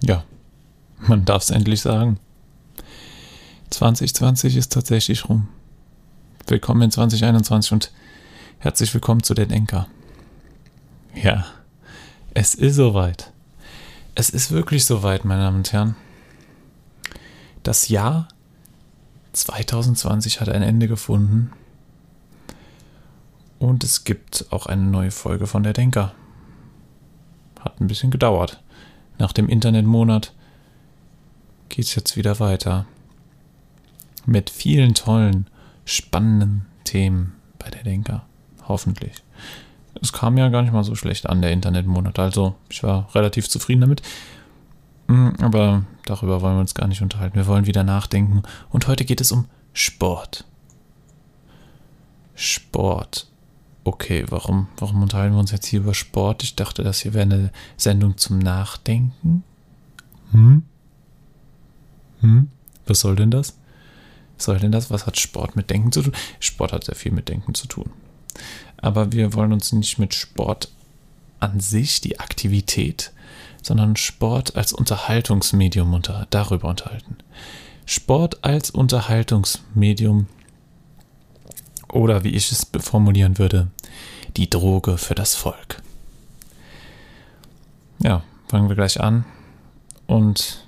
Ja, man darf es endlich sagen. 2020 ist tatsächlich rum. Willkommen in 2021 und herzlich willkommen zu den Enker. Ja, es ist soweit. Es ist wirklich soweit, meine Damen und Herren. Das Jahr 2020 hat ein Ende gefunden. Und es gibt auch eine neue Folge von der Denker. Hat ein bisschen gedauert. Nach dem Internetmonat geht es jetzt wieder weiter. Mit vielen tollen, spannenden Themen bei der Denker. Hoffentlich. Es kam ja gar nicht mal so schlecht an, der Internetmonat. Also, ich war relativ zufrieden damit. Hm, aber darüber wollen wir uns gar nicht unterhalten. Wir wollen wieder nachdenken. Und heute geht es um Sport. Sport. Okay, warum, warum unterhalten wir uns jetzt hier über Sport? Ich dachte, das hier wäre eine Sendung zum Nachdenken. Hm? Hm? Was soll denn das? Was soll denn das? Was hat Sport mit Denken zu tun? Sport hat sehr viel mit Denken zu tun. Aber wir wollen uns nicht mit Sport an sich, die Aktivität, sondern Sport als Unterhaltungsmedium unter, darüber unterhalten. Sport als Unterhaltungsmedium oder wie ich es formulieren würde, die Droge für das Volk. Ja, fangen wir gleich an und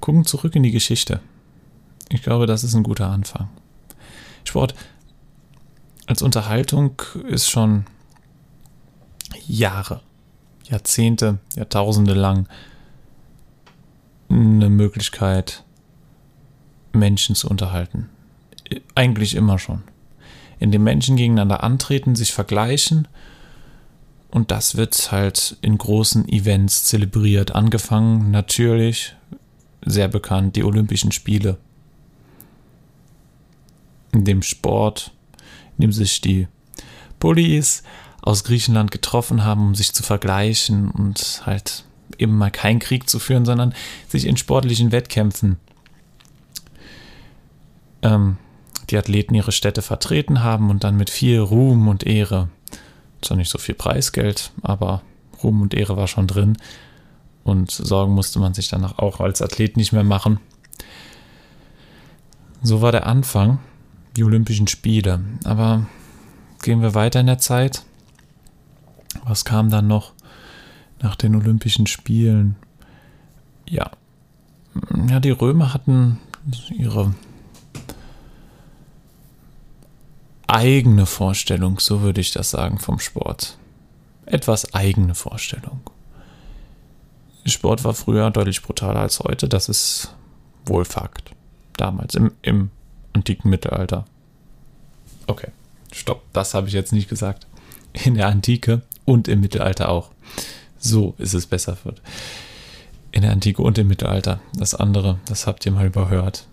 gucken zurück in die Geschichte. Ich glaube, das ist ein guter Anfang. Sport als Unterhaltung ist schon Jahre, Jahrzehnte, Jahrtausende lang eine Möglichkeit, Menschen zu unterhalten. Eigentlich immer schon in dem Menschen gegeneinander antreten, sich vergleichen. Und das wird halt in großen Events zelebriert. Angefangen natürlich, sehr bekannt, die Olympischen Spiele. In dem Sport, in dem sich die Bullies aus Griechenland getroffen haben, um sich zu vergleichen und halt eben mal keinen Krieg zu führen, sondern sich in sportlichen Wettkämpfen ähm, die Athleten ihre Städte vertreten haben und dann mit viel Ruhm und Ehre, zwar nicht so viel Preisgeld, aber Ruhm und Ehre war schon drin und Sorgen musste man sich danach auch als Athlet nicht mehr machen. So war der Anfang, die Olympischen Spiele. Aber gehen wir weiter in der Zeit. Was kam dann noch nach den Olympischen Spielen? Ja, ja, die Römer hatten ihre eigene Vorstellung, so würde ich das sagen, vom Sport. Etwas eigene Vorstellung. Sport war früher deutlich brutaler als heute, das ist wohl Fakt. Damals, im, im antiken Mittelalter. Okay, stopp, das habe ich jetzt nicht gesagt. In der Antike und im Mittelalter auch. So ist es besser wird. In der Antike und im Mittelalter. Das andere, das habt ihr mal überhört.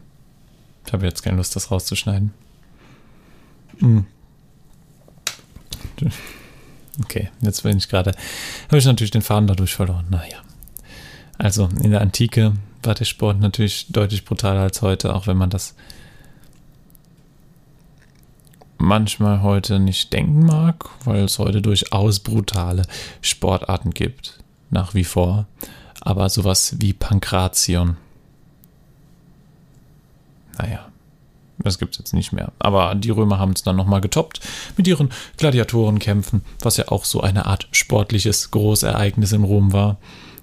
Ich habe jetzt keine Lust, das rauszuschneiden. Hm. Okay, jetzt bin ich gerade, habe ich natürlich den Faden dadurch verloren. Naja. Also in der Antike war der Sport natürlich deutlich brutaler als heute, auch wenn man das manchmal heute nicht denken mag, weil es heute durchaus brutale Sportarten gibt, nach wie vor. Aber sowas wie Pankration. Naja, das gibt es jetzt nicht mehr. Aber die Römer haben es dann nochmal getoppt mit ihren Gladiatorenkämpfen, was ja auch so eine Art sportliches Großereignis in Rom war.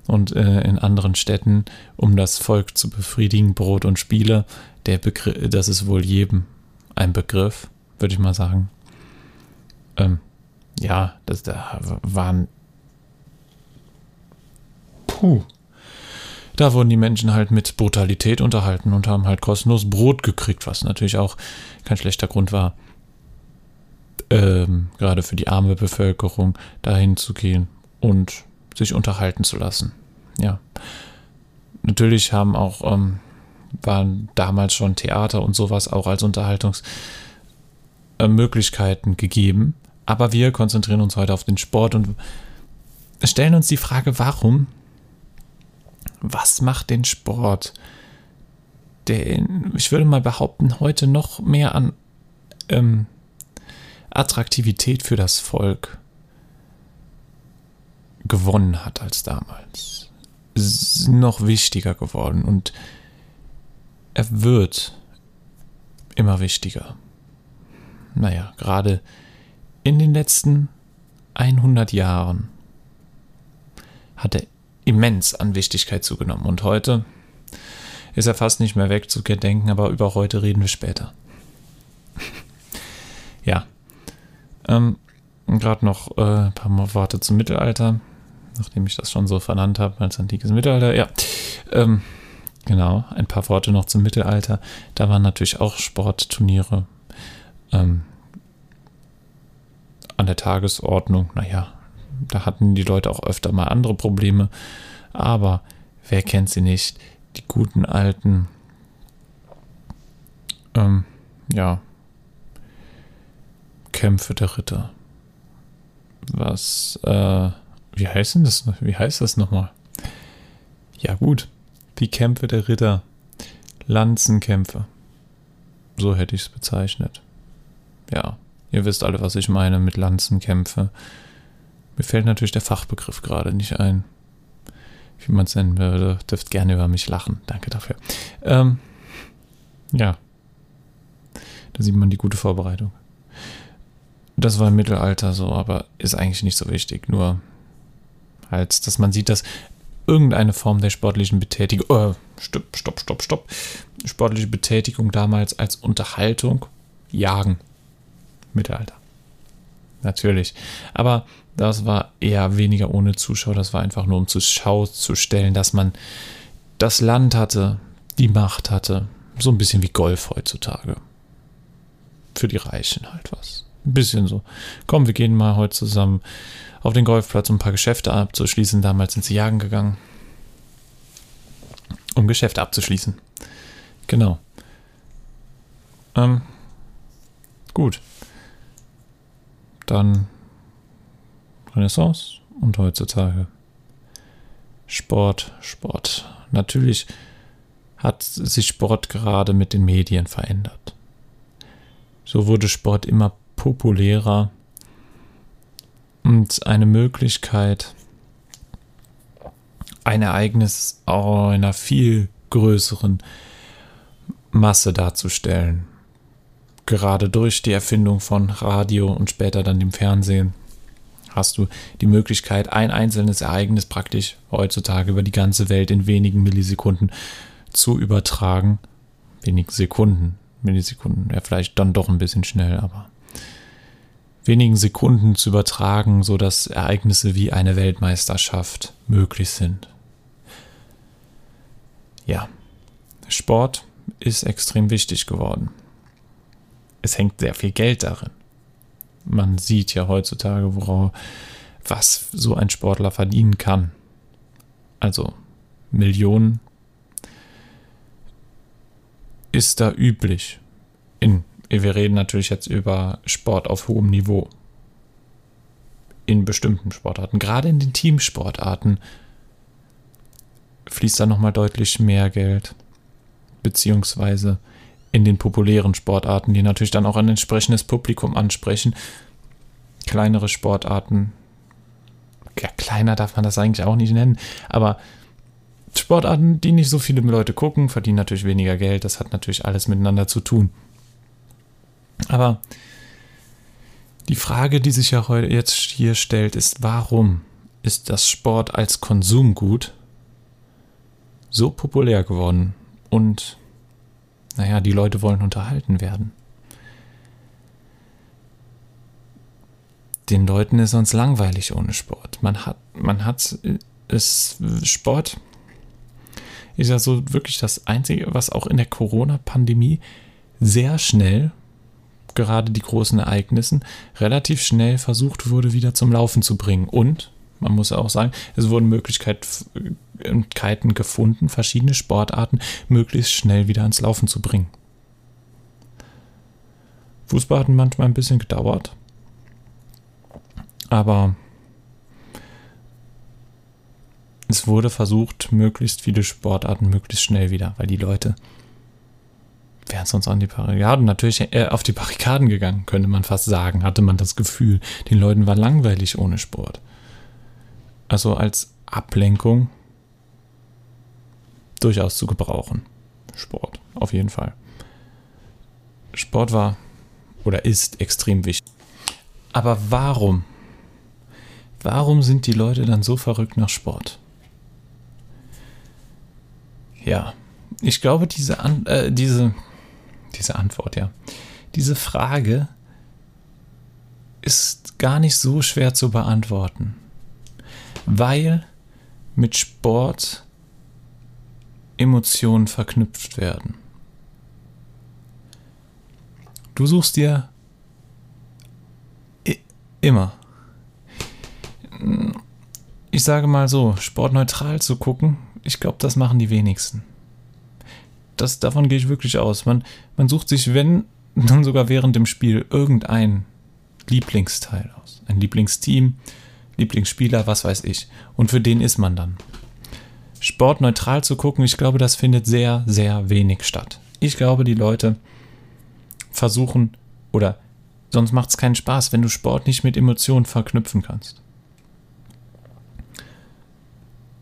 Und äh, in anderen Städten, um das Volk zu befriedigen, Brot und Spiele, der Begriff, das ist wohl jedem ein Begriff, würde ich mal sagen. Ähm, ja, das da waren. Puh da wurden die Menschen halt mit Brutalität unterhalten und haben halt kostenlos Brot gekriegt, was natürlich auch kein schlechter Grund war, ähm, gerade für die arme Bevölkerung dahin zu gehen und sich unterhalten zu lassen. Ja. Natürlich haben auch, ähm, waren damals schon Theater und sowas auch als Unterhaltungsmöglichkeiten äh, gegeben. Aber wir konzentrieren uns heute auf den Sport und stellen uns die Frage, warum was macht den Sport? Der, ich würde mal behaupten, heute noch mehr an ähm, Attraktivität für das Volk gewonnen hat als damals. noch wichtiger geworden und er wird immer wichtiger. Naja, gerade in den letzten 100 Jahren hat er immens an Wichtigkeit zugenommen und heute ist er fast nicht mehr wegzudenken, aber über heute reden wir später. ja. Ähm, Gerade noch äh, ein paar Worte zum Mittelalter, nachdem ich das schon so vernannt habe als antikes Mittelalter. Ja. Ähm, genau, ein paar Worte noch zum Mittelalter. Da waren natürlich auch Sportturniere ähm, an der Tagesordnung. Naja, da hatten die Leute auch öfter mal andere Probleme. Aber wer kennt sie nicht? die guten alten, ähm, ja, Kämpfe der Ritter. Was, äh, wie heißt denn das? Wie heißt das nochmal? Ja, gut. Die Kämpfe der Ritter. Lanzenkämpfe. So hätte ich es bezeichnet. Ja, ihr wisst alle, was ich meine mit Lanzenkämpfe. Mir fällt natürlich der Fachbegriff gerade nicht ein wie man es nennen würde, dürft gerne über mich lachen. Danke dafür. Ähm, ja. Da sieht man die gute Vorbereitung. Das war im Mittelalter so, aber ist eigentlich nicht so wichtig. Nur halt, dass man sieht, dass irgendeine Form der sportlichen Betätigung, äh, stopp, stopp, stopp, stopp, sportliche Betätigung damals als Unterhaltung, Jagen, Mittelalter. Natürlich. Aber das war eher weniger ohne Zuschauer, das war einfach nur um zur Schau zu stellen, dass man das Land hatte, die Macht hatte. So ein bisschen wie Golf heutzutage. Für die Reichen halt was. Ein bisschen so. Komm, wir gehen mal heute zusammen auf den Golfplatz, um ein paar Geschäfte abzuschließen. Damals sind sie jagen gegangen. Um Geschäfte abzuschließen. Genau. Ähm, gut. Dann Renaissance und heutzutage. Sport, Sport. Natürlich hat sich Sport gerade mit den Medien verändert. So wurde Sport immer populärer und eine Möglichkeit, ein Ereignis einer viel größeren Masse darzustellen. Gerade durch die Erfindung von Radio und später dann dem Fernsehen hast du die Möglichkeit, ein einzelnes Ereignis praktisch heutzutage über die ganze Welt in wenigen Millisekunden zu übertragen. Wenig Sekunden, Millisekunden, ja vielleicht dann doch ein bisschen schnell, aber wenigen Sekunden zu übertragen, sodass Ereignisse wie eine Weltmeisterschaft möglich sind. Ja, Sport ist extrem wichtig geworden. Es hängt sehr viel Geld darin man sieht ja heutzutage, worauf, was so ein Sportler verdienen kann. Also Millionen ist da üblich. In, wir reden natürlich jetzt über Sport auf hohem Niveau. In bestimmten Sportarten, gerade in den Teamsportarten, fließt da nochmal deutlich mehr Geld. Beziehungsweise in den populären Sportarten, die natürlich dann auch ein entsprechendes Publikum ansprechen. Kleinere Sportarten, ja, kleiner darf man das eigentlich auch nicht nennen, aber Sportarten, die nicht so viele Leute gucken, verdienen natürlich weniger Geld. Das hat natürlich alles miteinander zu tun. Aber die Frage, die sich ja heute jetzt hier stellt, ist, warum ist das Sport als Konsumgut so populär geworden und naja, die Leute wollen unterhalten werden. Den Leuten ist sonst langweilig ohne Sport. Man hat, man hat es, Sport ist ja so wirklich das Einzige, was auch in der Corona-Pandemie sehr schnell, gerade die großen Ereignissen, relativ schnell versucht wurde, wieder zum Laufen zu bringen. Und, man muss auch sagen, es wurden Möglichkeiten gefunden, verschiedene Sportarten möglichst schnell wieder ans Laufen zu bringen. Fußball hat manchmal ein bisschen gedauert, aber es wurde versucht, möglichst viele Sportarten möglichst schnell wieder, weil die Leute wären sonst an die Barrikaden, natürlich äh, auf die Barrikaden gegangen, könnte man fast sagen, hatte man das Gefühl. Den Leuten war langweilig ohne Sport. Also als Ablenkung durchaus zu gebrauchen. Sport, auf jeden Fall. Sport war oder ist extrem wichtig. Aber warum? Warum sind die Leute dann so verrückt nach Sport? Ja, ich glaube, diese, An äh, diese, diese Antwort, ja, diese Frage ist gar nicht so schwer zu beantworten, weil mit Sport Emotionen verknüpft werden. Du suchst dir immer. Ich sage mal so, sportneutral zu gucken, ich glaube, das machen die wenigsten. Das, davon gehe ich wirklich aus. Man, man sucht sich, wenn, dann sogar während dem Spiel irgendein Lieblingsteil aus. Ein Lieblingsteam, Lieblingsspieler, was weiß ich. Und für den ist man dann. Sport neutral zu gucken, ich glaube, das findet sehr, sehr wenig statt. Ich glaube, die Leute versuchen oder sonst macht es keinen Spaß, wenn du Sport nicht mit Emotionen verknüpfen kannst.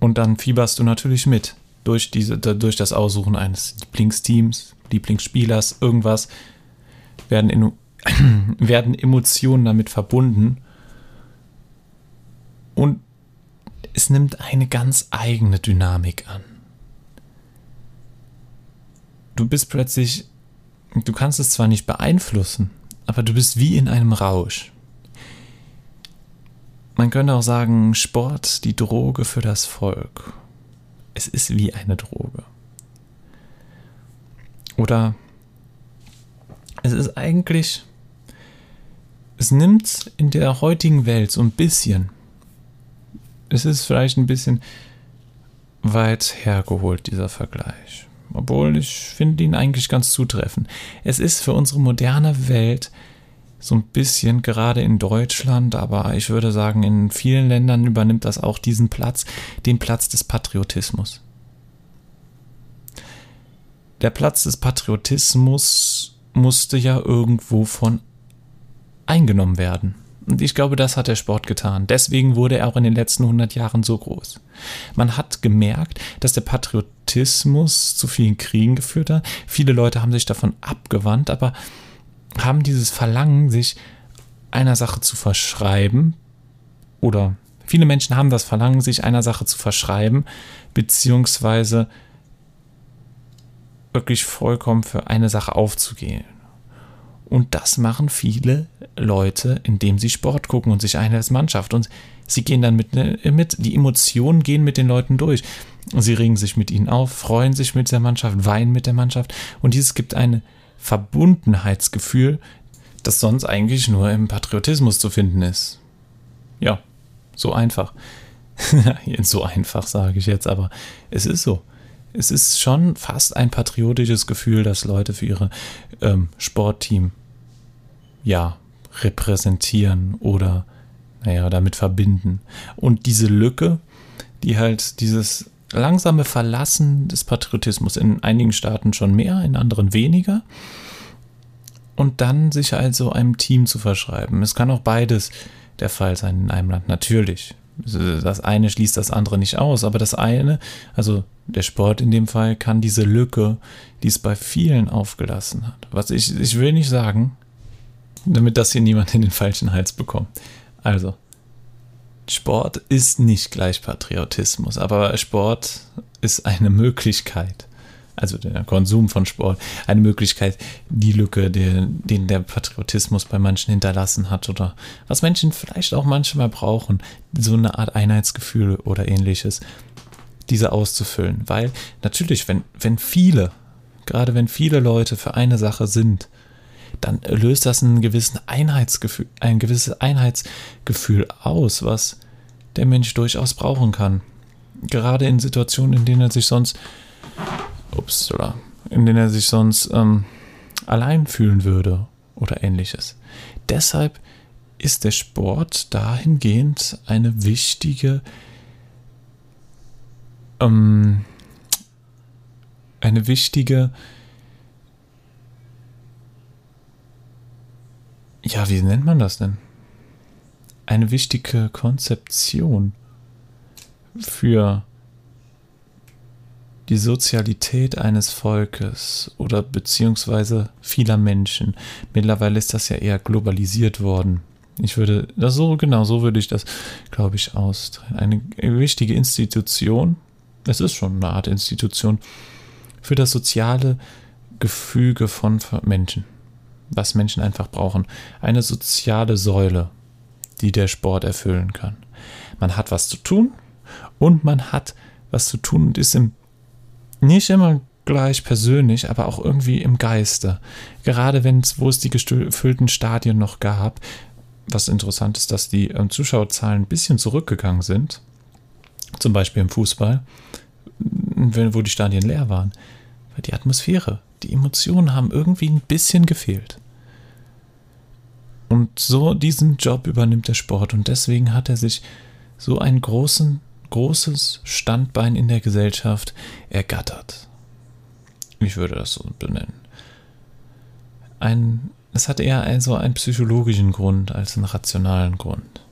Und dann fieberst du natürlich mit durch, diese, durch das Aussuchen eines Lieblingsteams, Lieblingsspielers, irgendwas, werden, in, werden Emotionen damit verbunden. Und es nimmt eine ganz eigene Dynamik an. Du bist plötzlich, du kannst es zwar nicht beeinflussen, aber du bist wie in einem Rausch. Man könnte auch sagen, Sport, die Droge für das Volk. Es ist wie eine Droge. Oder es ist eigentlich, es nimmt in der heutigen Welt so ein bisschen es ist vielleicht ein bisschen weit hergeholt, dieser Vergleich. Obwohl ich finde ihn eigentlich ganz zutreffend. Es ist für unsere moderne Welt so ein bisschen, gerade in Deutschland, aber ich würde sagen, in vielen Ländern übernimmt das auch diesen Platz, den Platz des Patriotismus. Der Platz des Patriotismus musste ja irgendwo von eingenommen werden. Und ich glaube, das hat der Sport getan. Deswegen wurde er auch in den letzten 100 Jahren so groß. Man hat gemerkt, dass der Patriotismus zu vielen Kriegen geführt hat. Viele Leute haben sich davon abgewandt, aber haben dieses Verlangen, sich einer Sache zu verschreiben, oder viele Menschen haben das Verlangen, sich einer Sache zu verschreiben, beziehungsweise wirklich vollkommen für eine Sache aufzugehen. Und das machen viele Leute, indem sie Sport gucken und sich eine als Mannschaft. Und sie gehen dann mit, ne, mit, die Emotionen gehen mit den Leuten durch. Sie regen sich mit ihnen auf, freuen sich mit der Mannschaft, weinen mit der Mannschaft. Und dieses gibt ein Verbundenheitsgefühl, das sonst eigentlich nur im Patriotismus zu finden ist. Ja, so einfach. so einfach sage ich jetzt, aber es ist so es ist schon fast ein patriotisches Gefühl, dass Leute für ihre ähm, Sportteam ja repräsentieren oder naja, damit verbinden. Und diese Lücke, die halt dieses langsame Verlassen des Patriotismus in einigen Staaten schon mehr, in anderen weniger. Und dann sich also einem Team zu verschreiben. Es kann auch beides der Fall sein in einem Land, natürlich. Das eine schließt das andere nicht aus, aber das eine, also der Sport in dem Fall, kann diese Lücke, die es bei vielen aufgelassen hat. Was ich, ich will nicht sagen, damit das hier niemand in den falschen Hals bekommt. Also, Sport ist nicht gleich Patriotismus, aber Sport ist eine Möglichkeit also der Konsum von Sport, eine Möglichkeit, die Lücke, die, den der Patriotismus bei manchen hinterlassen hat oder was Menschen vielleicht auch manchmal brauchen, so eine Art Einheitsgefühl oder ähnliches, diese auszufüllen. Weil natürlich, wenn, wenn viele, gerade wenn viele Leute für eine Sache sind, dann löst das ein gewisses Einheitsgefühl, ein gewisses Einheitsgefühl aus, was der Mensch durchaus brauchen kann. Gerade in Situationen, in denen er sich sonst ups, oder in denen er sich sonst ähm, allein fühlen würde oder ähnliches. Deshalb ist der Sport dahingehend eine wichtige, ähm, eine wichtige, ja, wie nennt man das denn? Eine wichtige Konzeption für die Sozialität eines Volkes oder beziehungsweise vieler Menschen. Mittlerweile ist das ja eher globalisiert worden. Ich würde das so, genau so würde ich das, glaube ich, austreiben. Eine wichtige Institution, es ist schon eine Art Institution, für das soziale Gefüge von Menschen, was Menschen einfach brauchen. Eine soziale Säule, die der Sport erfüllen kann. Man hat was zu tun und man hat was zu tun und ist im, nicht immer gleich persönlich, aber auch irgendwie im Geiste. Gerade wenn es, wo es die gefüllten Stadien noch gab, was interessant ist, dass die ähm, Zuschauerzahlen ein bisschen zurückgegangen sind, zum Beispiel im Fußball, wo die Stadien leer waren, die Atmosphäre, die Emotionen haben irgendwie ein bisschen gefehlt. Und so diesen Job übernimmt der Sport und deswegen hat er sich so ein großen, großes Standbein in der Gesellschaft ergattert. Ich würde das so benennen. Ein es hat eher also einen psychologischen Grund als einen rationalen Grund.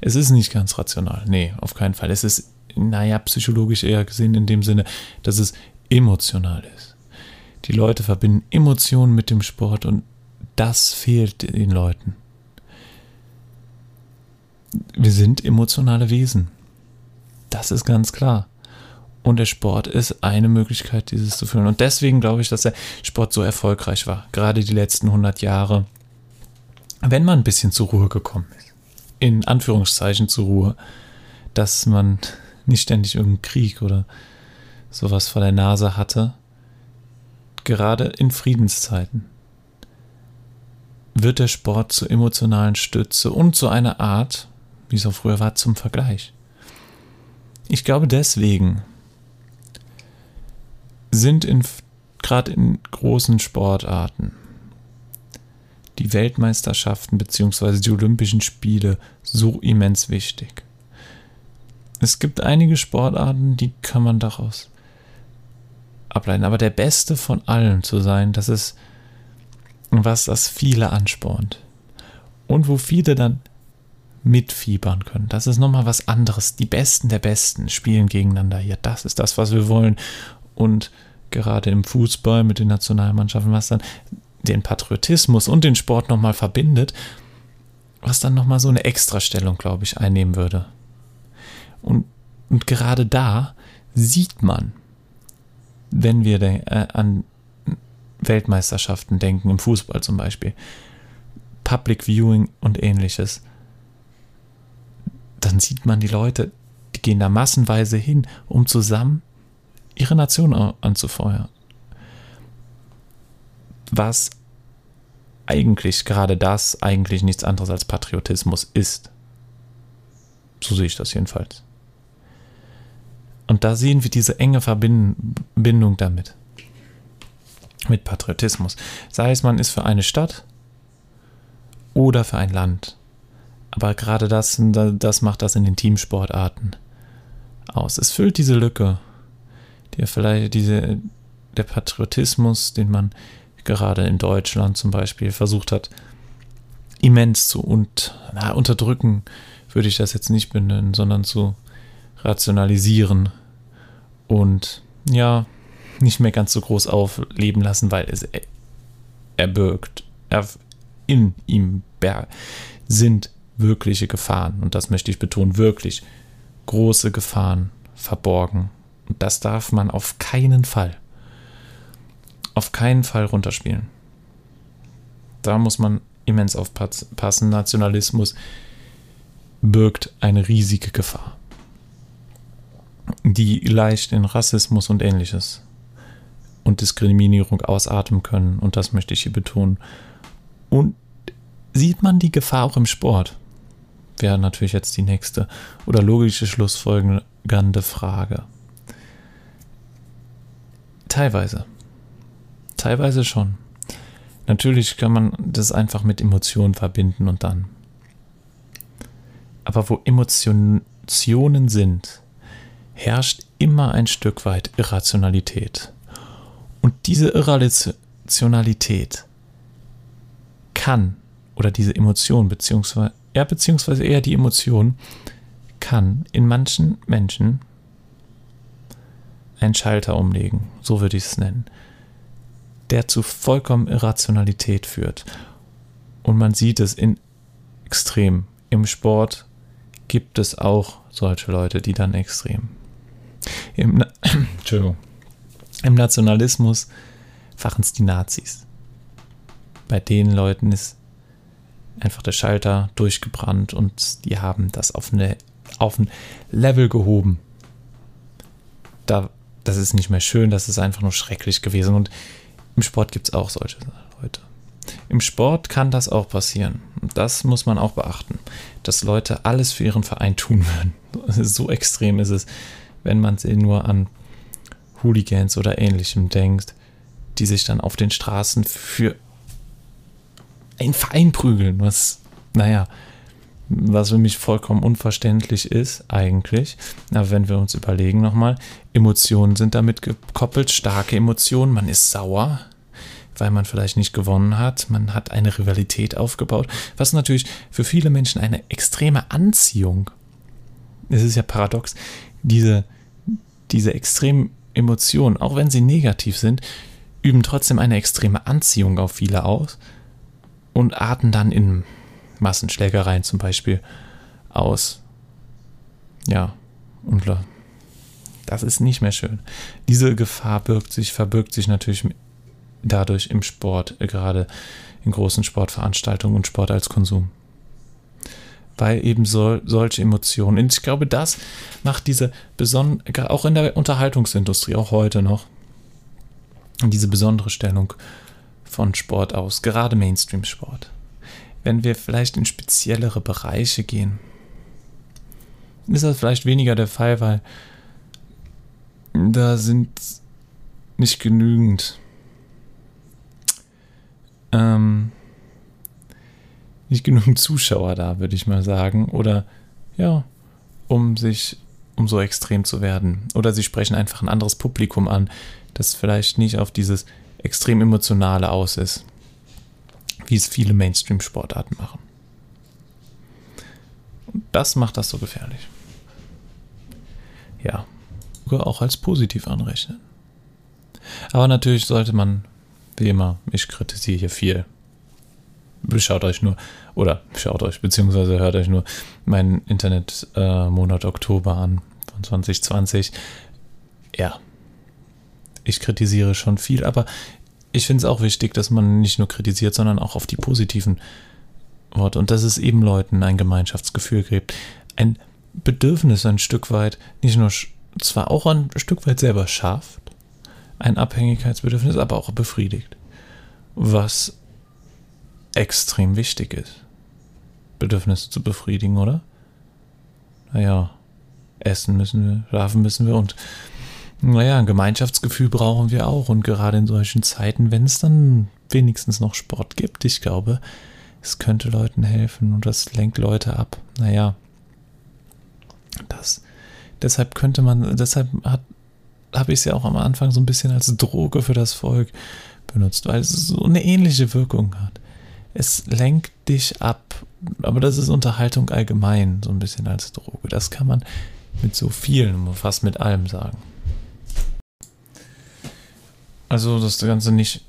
Es ist nicht ganz rational, nee, auf keinen Fall. Es ist, naja, psychologisch eher gesehen in dem Sinne, dass es emotional ist. Die Leute verbinden Emotionen mit dem Sport und das fehlt den Leuten. Wir sind emotionale Wesen. Das ist ganz klar. Und der Sport ist eine Möglichkeit, dieses zu fühlen. Und deswegen glaube ich, dass der Sport so erfolgreich war. Gerade die letzten 100 Jahre. Wenn man ein bisschen zur Ruhe gekommen ist. In Anführungszeichen zur Ruhe. Dass man nicht ständig irgendeinen Krieg oder sowas vor der Nase hatte. Gerade in Friedenszeiten wird der Sport zur emotionalen Stütze und zu einer Art, wie es auch früher war, zum Vergleich. Ich glaube deswegen, sind in, gerade in großen Sportarten die Weltmeisterschaften bzw. die Olympischen Spiele so immens wichtig. Es gibt einige Sportarten, die kann man daraus ableiten. Aber der Beste von allen zu sein, das ist was das viele anspornt. Und wo viele dann mitfiebern können. Das ist nochmal was anderes. Die Besten der Besten spielen gegeneinander hier. Das ist das, was wir wollen und gerade im Fußball mit den Nationalmannschaften, was dann den Patriotismus und den Sport nochmal verbindet, was dann nochmal so eine Extrastellung, glaube ich, einnehmen würde. Und, und gerade da sieht man, wenn wir äh, an Weltmeisterschaften denken, im Fußball zum Beispiel, Public Viewing und ähnliches, dann sieht man die Leute, die gehen da massenweise hin, um zusammen ihre Nation anzufeuern. Was eigentlich gerade das eigentlich nichts anderes als Patriotismus ist. So sehe ich das jedenfalls. Und da sehen wir diese enge Verbindung damit. Mit Patriotismus. Sei es, man ist für eine Stadt oder für ein Land. Aber gerade das, das macht das in den Teamsportarten aus. Es füllt diese Lücke der vielleicht diese, der Patriotismus, den man gerade in Deutschland zum Beispiel versucht hat, immens zu und, na, unterdrücken, würde ich das jetzt nicht benennen, sondern zu rationalisieren und ja, nicht mehr ganz so groß aufleben lassen, weil es erbirgt, er, in ihm sind wirkliche Gefahren und das möchte ich betonen, wirklich große Gefahren verborgen und das darf man auf keinen Fall, auf keinen Fall runterspielen. Da muss man immens aufpassen. Nationalismus birgt eine riesige Gefahr, die leicht in Rassismus und ähnliches und Diskriminierung ausatmen können. Und das möchte ich hier betonen. Und sieht man die Gefahr auch im Sport? Wäre natürlich jetzt die nächste oder logische schlussfolgernde Frage. Teilweise. Teilweise schon. Natürlich kann man das einfach mit Emotionen verbinden und dann. Aber wo Emotionen sind, herrscht immer ein Stück weit Irrationalität. Und diese Irrationalität kann, oder diese Emotion, beziehungsweise, ja, beziehungsweise eher die Emotion, kann in manchen Menschen einen Schalter umlegen, so würde ich es nennen, der zu vollkommen Irrationalität führt. Und man sieht es in extrem. Im Sport gibt es auch solche Leute, die dann extrem. Im, Na. Im Nationalismus fachen es die Nazis. Bei den Leuten ist einfach der Schalter durchgebrannt und die haben das auf, eine, auf ein Level gehoben. Da, das ist nicht mehr schön, das ist einfach nur schrecklich gewesen. Und im Sport gibt es auch solche Leute. Im Sport kann das auch passieren. Das muss man auch beachten, dass Leute alles für ihren Verein tun würden. So extrem ist es, wenn man nur an Hooligans oder ähnlichem denkt, die sich dann auf den Straßen für einen Verein prügeln, was, naja, was für mich vollkommen unverständlich ist, eigentlich. Aber wenn wir uns überlegen nochmal, Emotionen sind damit gekoppelt, starke Emotionen, man ist sauer, weil man vielleicht nicht gewonnen hat, man hat eine Rivalität aufgebaut, was natürlich für viele Menschen eine extreme Anziehung, es ist ja paradox, diese, diese extremen Emotionen, auch wenn sie negativ sind, üben trotzdem eine extreme Anziehung auf viele aus und arten dann in Massenschlägereien zum Beispiel aus. Ja, und das ist nicht mehr schön. Diese Gefahr birgt sich, verbirgt sich natürlich dadurch im Sport, gerade in großen Sportveranstaltungen und Sport als Konsum. Weil eben so, solche Emotionen, und ich glaube, das macht diese besondere, auch in der Unterhaltungsindustrie, auch heute noch, diese besondere Stellung von Sport aus, gerade Mainstream-Sport. Wenn wir vielleicht in speziellere Bereiche gehen, ist das vielleicht weniger der Fall, weil da sind nicht genügend ähm, nicht genügend Zuschauer da, würde ich mal sagen. Oder ja, um sich, um so extrem zu werden. Oder sie sprechen einfach ein anderes Publikum an, das vielleicht nicht auf dieses extrem emotionale aus ist, wie es viele Mainstream-Sportarten machen. Und das macht das so gefährlich. Ja, auch als positiv anrechnen. Aber natürlich sollte man, wie immer, ich kritisiere hier viel. Schaut euch nur, oder schaut euch, beziehungsweise hört euch nur meinen Internetmonat äh, Oktober an von 2020. Ja, ich kritisiere schon viel, aber ich finde es auch wichtig, dass man nicht nur kritisiert, sondern auch auf die positiven Worte und dass es eben Leuten ein Gemeinschaftsgefühl gibt, ein Bedürfnis ein Stück weit, nicht nur zwar auch ein Stück weit selber schafft, ein Abhängigkeitsbedürfnis, aber auch befriedigt. Was extrem wichtig ist. Bedürfnisse zu befriedigen, oder? Naja, essen müssen wir, schlafen müssen wir und naja, ein Gemeinschaftsgefühl brauchen wir auch. Und gerade in solchen Zeiten, wenn es dann wenigstens noch Sport gibt, ich glaube, es könnte Leuten helfen und das lenkt Leute ab. Naja, das. Deshalb könnte man, deshalb habe ich es ja auch am Anfang so ein bisschen als Droge für das Volk benutzt, weil es so eine ähnliche Wirkung hat. Es lenkt dich ab, aber das ist Unterhaltung allgemein, so ein bisschen als Droge. Das kann man mit so vielen, fast mit allem sagen. Also das Ganze nicht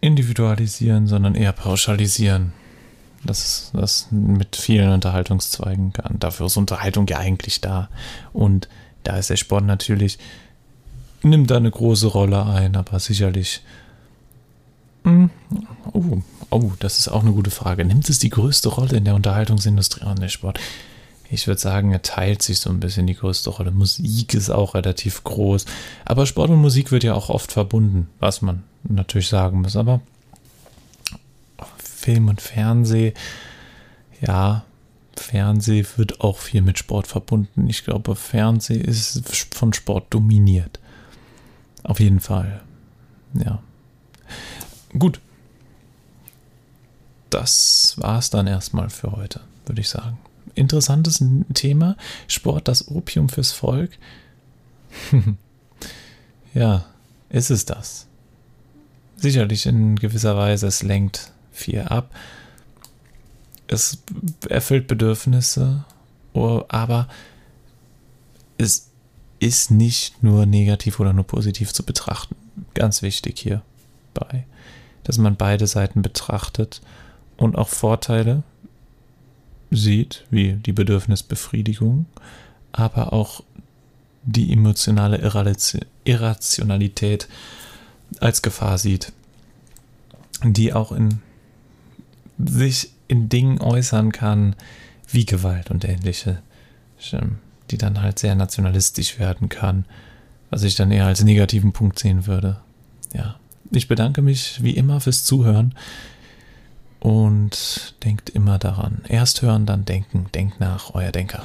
individualisieren, sondern eher pauschalisieren. Das, das mit vielen Unterhaltungszweigen kann. Dafür ist Unterhaltung ja eigentlich da. Und da ist der Sport natürlich, nimmt da eine große Rolle ein, aber sicherlich. Mh, hm, oh, oh, das ist auch eine gute Frage. Nimmt es die größte Rolle in der Unterhaltungsindustrie an, der Sport? ich würde sagen, er teilt sich so ein bisschen die größte Rolle. Musik ist auch relativ groß. Aber Sport und Musik wird ja auch oft verbunden, was man natürlich sagen muss. Aber Film und Fernseh, ja, Fernseh wird auch viel mit Sport verbunden. Ich glaube, Fernseh ist von Sport dominiert. Auf jeden Fall. Ja. Gut. Das war es dann erstmal für heute, würde ich sagen interessantes Thema. Sport, das Opium fürs Volk. ja, ist es das? Sicherlich in gewisser Weise, es lenkt viel ab. Es erfüllt Bedürfnisse, aber es ist nicht nur negativ oder nur positiv zu betrachten. Ganz wichtig hierbei, dass man beide Seiten betrachtet und auch Vorteile sieht, wie die Bedürfnisbefriedigung, aber auch die emotionale Irrationalität als Gefahr sieht, die auch in sich in Dingen äußern kann, wie Gewalt und ähnliche, die dann halt sehr nationalistisch werden kann, was ich dann eher als negativen Punkt sehen würde. Ja, ich bedanke mich wie immer fürs Zuhören und denkt immer daran. Erst hören, dann denken. Denkt nach, euer Denker.